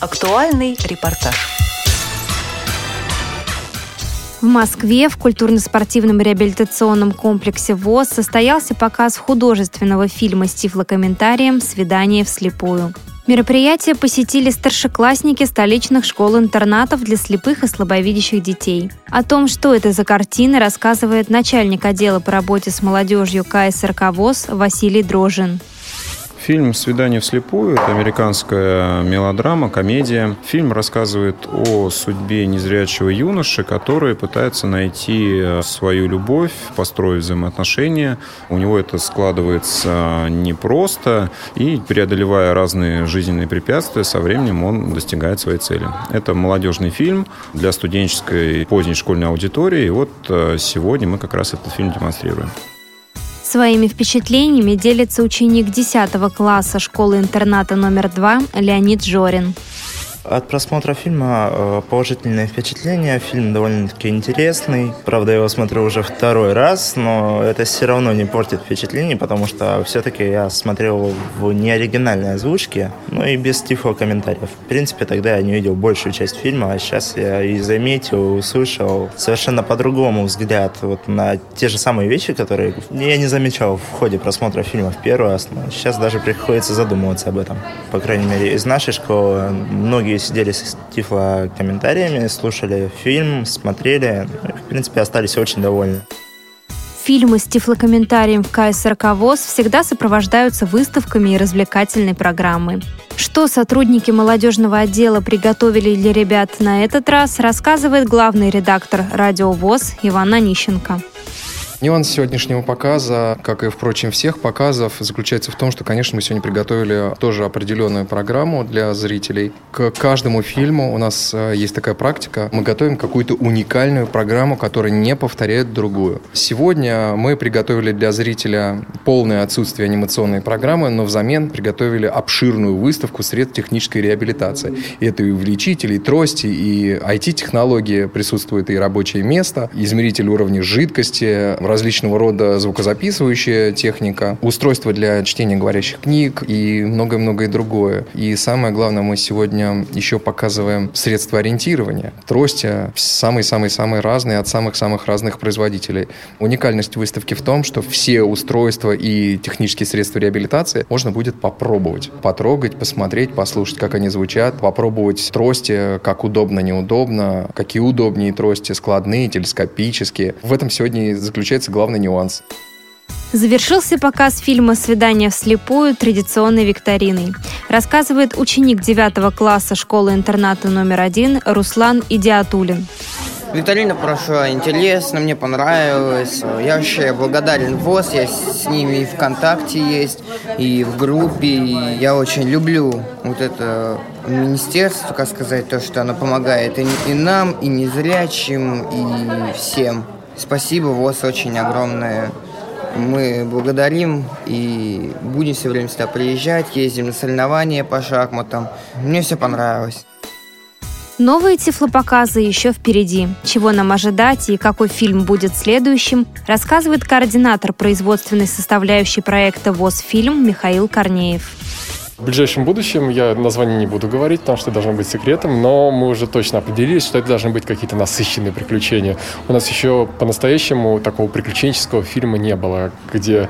Актуальный репортаж. В Москве в культурно-спортивном реабилитационном комплексе ВОЗ состоялся показ художественного фильма с тифлокомментарием «Свидание вслепую». Мероприятие посетили старшеклассники столичных школ-интернатов для слепых и слабовидящих детей. О том, что это за картины, рассказывает начальник отдела по работе с молодежью КСРК ВОЗ Василий Дрожин. Фильм «Свидание вслепую» — это американская мелодрама, комедия. Фильм рассказывает о судьбе незрячего юноши, который пытается найти свою любовь, построить взаимоотношения. У него это складывается непросто, и преодолевая разные жизненные препятствия, со временем он достигает своей цели. Это молодежный фильм для студенческой поздней школьной аудитории, и вот э, сегодня мы как раз этот фильм демонстрируем. Своими впечатлениями делится ученик 10 класса школы-интерната номер 2 Леонид Жорин. От просмотра фильма э, положительное впечатление. Фильм довольно-таки интересный. Правда, я его смотрю уже второй раз, но это все равно не портит впечатление, потому что все-таки я смотрел в неоригинальной озвучке, ну и без тихого комментариев. В принципе, тогда я не видел большую часть фильма, а сейчас я и заметил, услышал совершенно по-другому взгляд вот на те же самые вещи, которые я не замечал в ходе просмотра фильма в первый раз. Но сейчас даже приходится задумываться об этом. По крайней мере, из нашей школы многие сидели с тифло комментариями, слушали фильм, смотрели, в принципе, остались очень довольны. Фильмы с тифлокомментарием в КСРК ВОЗ всегда сопровождаются выставками и развлекательной программой. Что сотрудники молодежного отдела приготовили для ребят на этот раз, рассказывает главный редактор радио ВОЗ Иван Онищенко. Нюанс сегодняшнего показа, как и, впрочем, всех показов, заключается в том, что, конечно, мы сегодня приготовили тоже определенную программу для зрителей. К каждому фильму у нас э, есть такая практика. Мы готовим какую-то уникальную программу, которая не повторяет другую. Сегодня мы приготовили для зрителя полное отсутствие анимационной программы, но взамен приготовили обширную выставку средств технической реабилитации. И это и увеличители, и трости, и IT-технологии присутствует, и рабочее место, измеритель уровня жидкости, различного рода звукозаписывающая техника, устройство для чтения говорящих книг и многое-многое другое. И самое главное, мы сегодня еще показываем средства ориентирования. Трости самые-самые-самые разные от самых-самых разных производителей. Уникальность выставки в том, что все устройства и технические средства реабилитации можно будет попробовать. Потрогать, посмотреть, послушать, как они звучат, попробовать трости, как удобно, неудобно, какие удобнее трости, складные, телескопические. В этом сегодня заключается заключается главный нюанс. Завершился показ фильма «Свидание вслепую» традиционной викториной. Рассказывает ученик 9 класса школы-интерната номер один Руслан Идиатулин. Викторина прошла интересно, мне понравилось. Я вообще благодарен ВОЗ, я с ними и ВКонтакте есть, и в группе. И я очень люблю вот это министерство, как сказать, то, что оно помогает и, и нам, и незрячим, и всем. Спасибо, ВОЗ очень огромное. Мы благодарим и будем все время сюда приезжать, ездим на соревнования по шахматам. Мне все понравилось. Новые тифлопоказы еще впереди. Чего нам ожидать и какой фильм будет следующим, рассказывает координатор производственной составляющей проекта ВОЗ «Фильм» Михаил Корнеев. В ближайшем будущем я название не буду говорить, потому что должно быть секретом, но мы уже точно определились, что это должны быть какие-то насыщенные приключения. У нас еще по-настоящему такого приключенческого фильма не было, где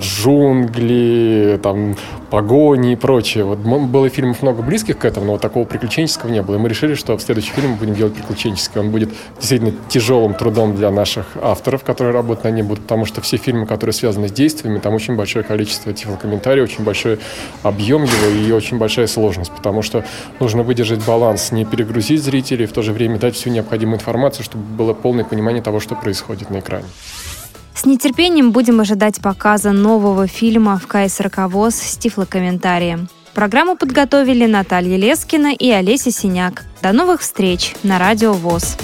джунгли, там, погони и прочее. Вот было фильмов много близких к этому, но вот такого приключенческого не было. И мы решили, что в следующий фильм мы будем делать приключенческий. Он будет действительно тяжелым трудом для наших авторов, которые работают на нем потому что все фильмы, которые связаны с действиями, там очень большое количество тифлокомментариев, очень большой объем его и очень большая сложность, потому что нужно выдержать баланс, не перегрузить зрителей, в то же время дать всю необходимую информацию, чтобы было полное понимание того, что происходит на экране. С нетерпением будем ожидать показа нового фильма в КСРК ВОЗ с тифлокомментарием. Программу подготовили Наталья Лескина и Олеся Синяк. До новых встреч на Радио ВОЗ.